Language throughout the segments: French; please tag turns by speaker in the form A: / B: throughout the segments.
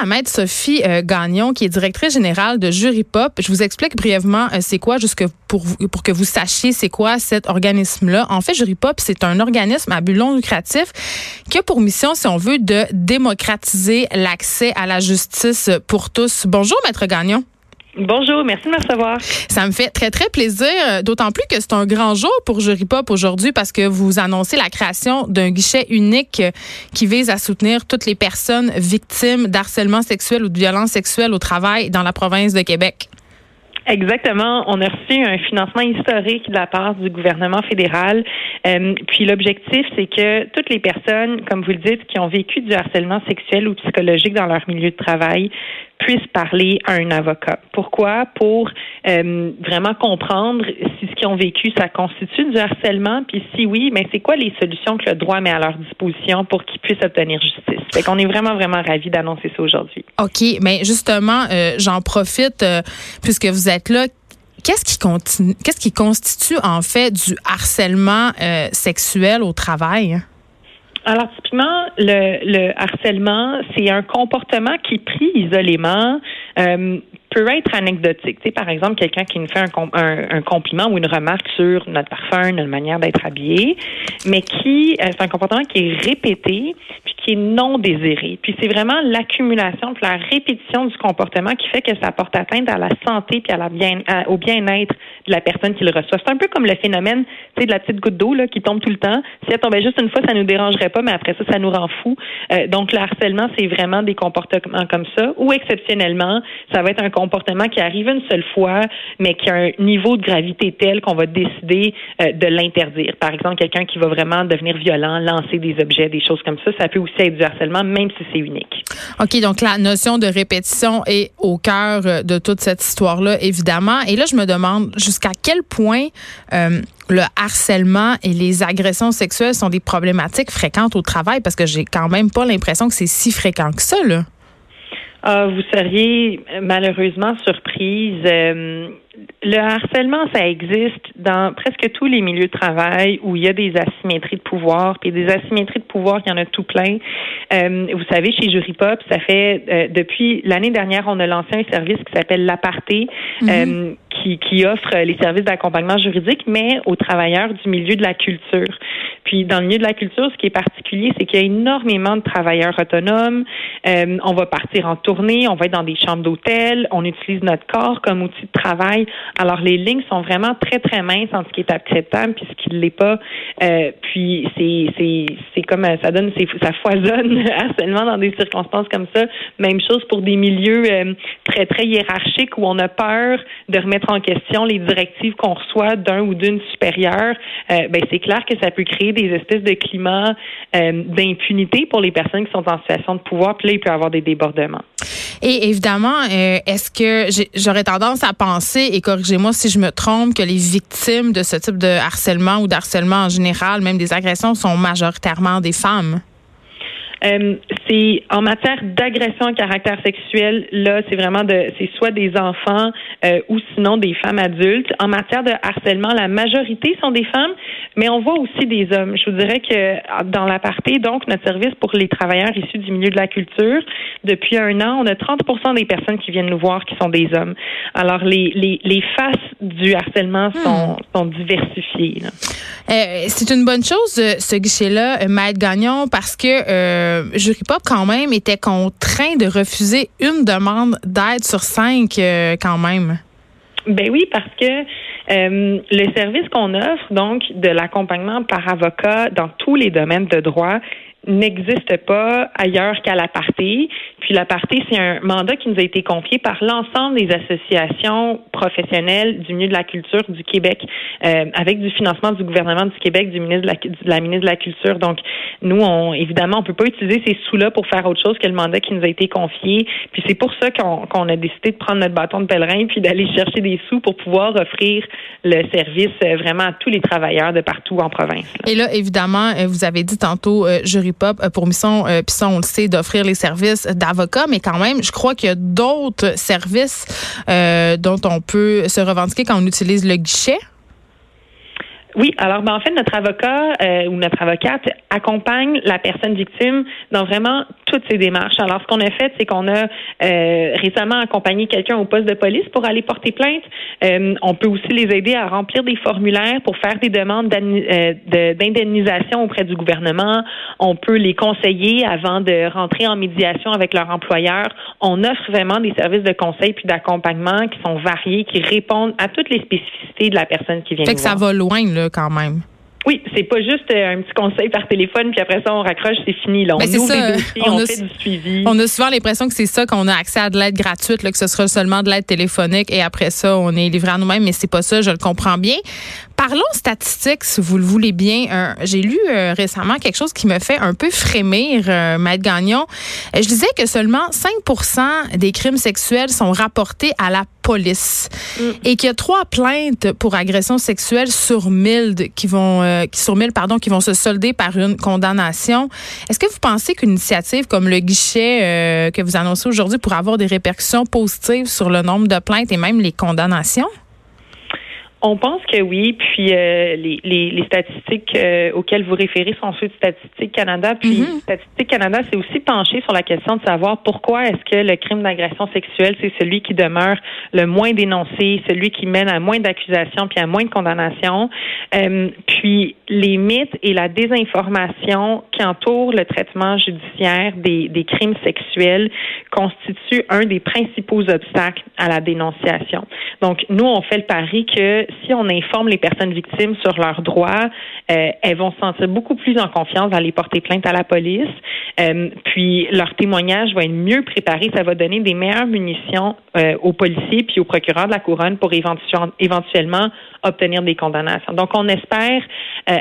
A: À Maître Sophie euh, Gagnon, qui est directrice générale de Jury Pop. Je vous explique brièvement euh, c'est quoi, jusque pour, pour que vous sachiez c'est quoi cet organisme-là. En fait, Jury Pop, c'est un organisme à but non lucratif qui a pour mission, si on veut, de démocratiser l'accès à la justice pour tous. Bonjour, Maître Gagnon.
B: Bonjour, merci de me recevoir.
A: Ça me fait très, très plaisir, euh, d'autant plus que c'est un grand jour pour Jury Pop aujourd'hui parce que vous annoncez la création d'un guichet unique euh, qui vise à soutenir toutes les personnes victimes d'harcèlement sexuel ou de violence sexuelle au travail dans la province de Québec.
B: Exactement. On a reçu un financement historique de la part du gouvernement fédéral. Euh, puis l'objectif, c'est que toutes les personnes, comme vous le dites, qui ont vécu du harcèlement sexuel ou psychologique dans leur milieu de travail puissent parler à un avocat. Pourquoi? Pour euh, vraiment comprendre si ce qu'ils ont vécu, ça constitue du harcèlement, puis si oui, mais c'est quoi les solutions que le droit met à leur disposition pour qu'ils puissent obtenir justice? Fait qu'on est vraiment, vraiment ravis d'annoncer ça aujourd'hui.
A: OK, mais justement, euh, j'en profite, euh, puisque vous êtes là, Qu'est-ce qui, continue, qu'est-ce qui constitue en fait du harcèlement sexuel au travail?
B: Alors, typiquement, le, le harcèlement, c'est un comportement qui, pris isolément, euh, peut être anecdotique. Tu sais, par exemple, quelqu'un qui nous fait un, un, compliment ou une remarque sur notre parfum, notre manière d'être habillé, mais qui, euh, c'est un comportement qui est répété, qui est non désiré. Puis c'est vraiment l'accumulation, la répétition du comportement qui fait que ça porte atteinte à la santé puis à la bien, au bien-être de la personne qui le reçoit. C'est un peu comme le phénomène, tu sais, de la petite goutte d'eau là qui tombe tout le temps. Si elle tombait juste une fois, ça nous dérangerait pas, mais après ça, ça nous rend fou. Euh, donc le harcèlement, c'est vraiment des comportements comme ça, ou exceptionnellement, ça va être un comportement qui arrive une seule fois, mais qui a un niveau de gravité tel qu'on va décider euh, de l'interdire. Par exemple, quelqu'un qui va vraiment devenir violent, lancer des objets, des choses comme ça, ça peut aussi être du harcèlement, même si c'est unique.
A: OK, donc la notion de répétition est au cœur euh, de toute cette histoire-là, évidemment. Et là, je me demande jusqu'à quel point euh, le harcèlement et les agressions sexuelles sont des problématiques fréquentes au travail, parce que j'ai quand même pas l'impression que c'est si fréquent que ça, là.
B: Ah, vous seriez malheureusement surprise. Euh, le harcèlement, ça existe dans presque tous les milieux de travail où il y a des asymétries de pouvoir. Puis des asymétries de pouvoir, il y en a tout plein. Euh, vous savez, chez Jury Pop, ça fait euh, depuis l'année dernière, on a lancé un service qui s'appelle l'aparté, mm-hmm. Qui, qui offre les services d'accompagnement juridique, mais aux travailleurs du milieu de la culture. Puis dans le milieu de la culture, ce qui est particulier, c'est qu'il y a énormément de travailleurs autonomes. Euh, on va partir en tournée, on va être dans des chambres d'hôtel, on utilise notre corps comme outil de travail. Alors les lignes sont vraiment très très minces entre ce qui est acceptable puis ce qui ne l'est pas. Euh, puis c'est c'est c'est comme ça donne ça foisonne harcèlement dans des circonstances comme ça. Même chose pour des milieux euh, très très hiérarchiques où on a peur de remettre en question les directives qu'on reçoit d'un ou d'une supérieure. Euh, ben c'est clair que ça peut créer des espèces de climats euh, d'impunité pour les personnes qui sont en situation de pouvoir. Puis là, il peut y avoir des débordements.
A: Et évidemment, euh, est-ce que j'aurais tendance à penser, et corrigez-moi si je me trompe, que les victimes de ce type de harcèlement ou d'harcèlement en général, même des agressions, sont majoritairement des femmes?
B: Euh, c'est en matière d'agression à caractère sexuel, là, c'est vraiment de, c'est soit des enfants euh, ou sinon des femmes adultes. En matière de harcèlement, la majorité sont des femmes, mais on voit aussi des hommes. Je vous dirais que dans l'aparté, donc notre service pour les travailleurs issus du milieu de la culture, depuis un an, on a 30 des personnes qui viennent nous voir qui sont des hommes. Alors les les, les faces du harcèlement sont, hmm. sont diversifiées.
A: Euh, c'est une bonne chose ce guichet-là, Maître Gagnon, parce que euh, Jury Quand même, était contraint de refuser une demande d'aide sur cinq, euh, quand même.
B: Ben oui, parce que euh, le service qu'on offre, donc, de l'accompagnement par avocat dans tous les domaines de droit, n'existe pas ailleurs qu'à l'aparté. Puis l'aparté, c'est un mandat qui nous a été confié par l'ensemble des associations professionnelles du milieu de la culture du Québec, euh, avec du financement du gouvernement du Québec, du ministre de la, de la ministre de la Culture. Donc, nous, on, évidemment, on peut pas utiliser ces sous-là pour faire autre chose que le mandat qui nous a été confié. Puis c'est pour ça qu'on a décidé de prendre notre bâton de pèlerin puis d'aller chercher des sous pour pouvoir offrir le service euh, vraiment à tous les travailleurs de partout en province.
A: Et là, évidemment, euh, vous avez dit tantôt, jury Pop pour mission, euh, puis on le sait, d'offrir les services d'avocat, mais quand même, je crois qu'il y a d'autres services euh, dont on peut se revendiquer quand on utilise le guichet.
B: Oui, alors ben, en fait, notre avocat euh, ou notre avocate accompagne la personne victime dans vraiment toutes ses démarches. Alors, ce qu'on a fait, c'est qu'on a euh, récemment accompagné quelqu'un au poste de police pour aller porter plainte. Euh, on peut aussi les aider à remplir des formulaires pour faire des demandes d'indemnisation auprès du gouvernement. On peut les conseiller avant de rentrer en médiation avec leur employeur. On offre vraiment des services de conseil puis d'accompagnement qui sont variés, qui répondent à toutes les spécificités de la personne qui vient.
A: Fait que ça va loin, là quand même.
B: Oui, c'est pas juste euh, un petit conseil par téléphone, puis après ça, on raccroche, c'est fini. Là. On
A: ben,
B: ouvre
A: les
B: dossiers, on, fait du suivi.
A: On a souvent l'impression que c'est ça, qu'on a accès à de l'aide gratuite, là, que ce sera seulement de l'aide téléphonique, et après ça, on est livré à nous-mêmes, mais c'est pas ça, je le comprends bien. Parlons statistiques, si vous le voulez bien. J'ai lu euh, récemment quelque chose qui me fait un peu frémir, euh, Maître Gagnon. Je disais que seulement 5% des crimes sexuels sont rapportés à la police mm. et qu'il y a trois plaintes pour agression sexuelle sur 1000 qui vont euh, qui sur 1000 pardon qui vont se solder par une condamnation. Est-ce que vous pensez qu'une initiative comme le guichet que vous annoncez aujourd'hui pourrait avoir des répercussions positives sur le nombre de plaintes et même les condamnations?
B: On pense que oui, puis euh, les, les, les, statistiques euh, auxquelles vous référez sont ceux de Statistique Canada. Puis mm-hmm. Statistique Canada s'est aussi penché sur la question de savoir pourquoi est-ce que le crime d'agression sexuelle, c'est celui qui demeure le moins dénoncé, celui qui mène à moins d'accusations puis à moins de condamnations. Euh, puis les mythes et la désinformation qui entourent le traitement judiciaire des, des crimes sexuels constituent un des principaux obstacles à la dénonciation. Donc, nous, on fait le pari que si on informe les personnes victimes sur leurs droits, euh, elles vont se sentir beaucoup plus en confiance d'aller porter plainte à la police. Euh, puis leur témoignage va être mieux préparé. Ça va donner des meilleures munitions euh, aux policiers puis aux procureurs de la couronne pour éventuellement obtenir des condamnations. Donc, on espère,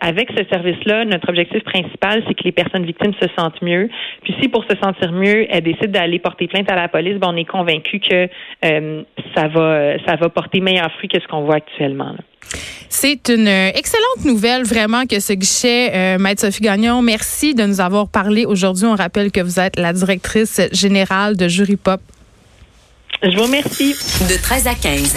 B: avec ce service-là, notre objectif principal, c'est que les personnes victimes se sentent mieux. Puis si pour se sentir mieux, elles décident d'aller porter plainte à la police, ben, on est convaincu que ça va ça va porter meilleur fruit que ce qu'on voit actuellement.
A: C'est une excellente nouvelle, vraiment, que ce guichet, euh, Maître Sophie Gagnon, merci de nous avoir parlé aujourd'hui. On rappelle que vous êtes la directrice générale de Jury Pop.
B: Je vous remercie.
C: De 13 à 15,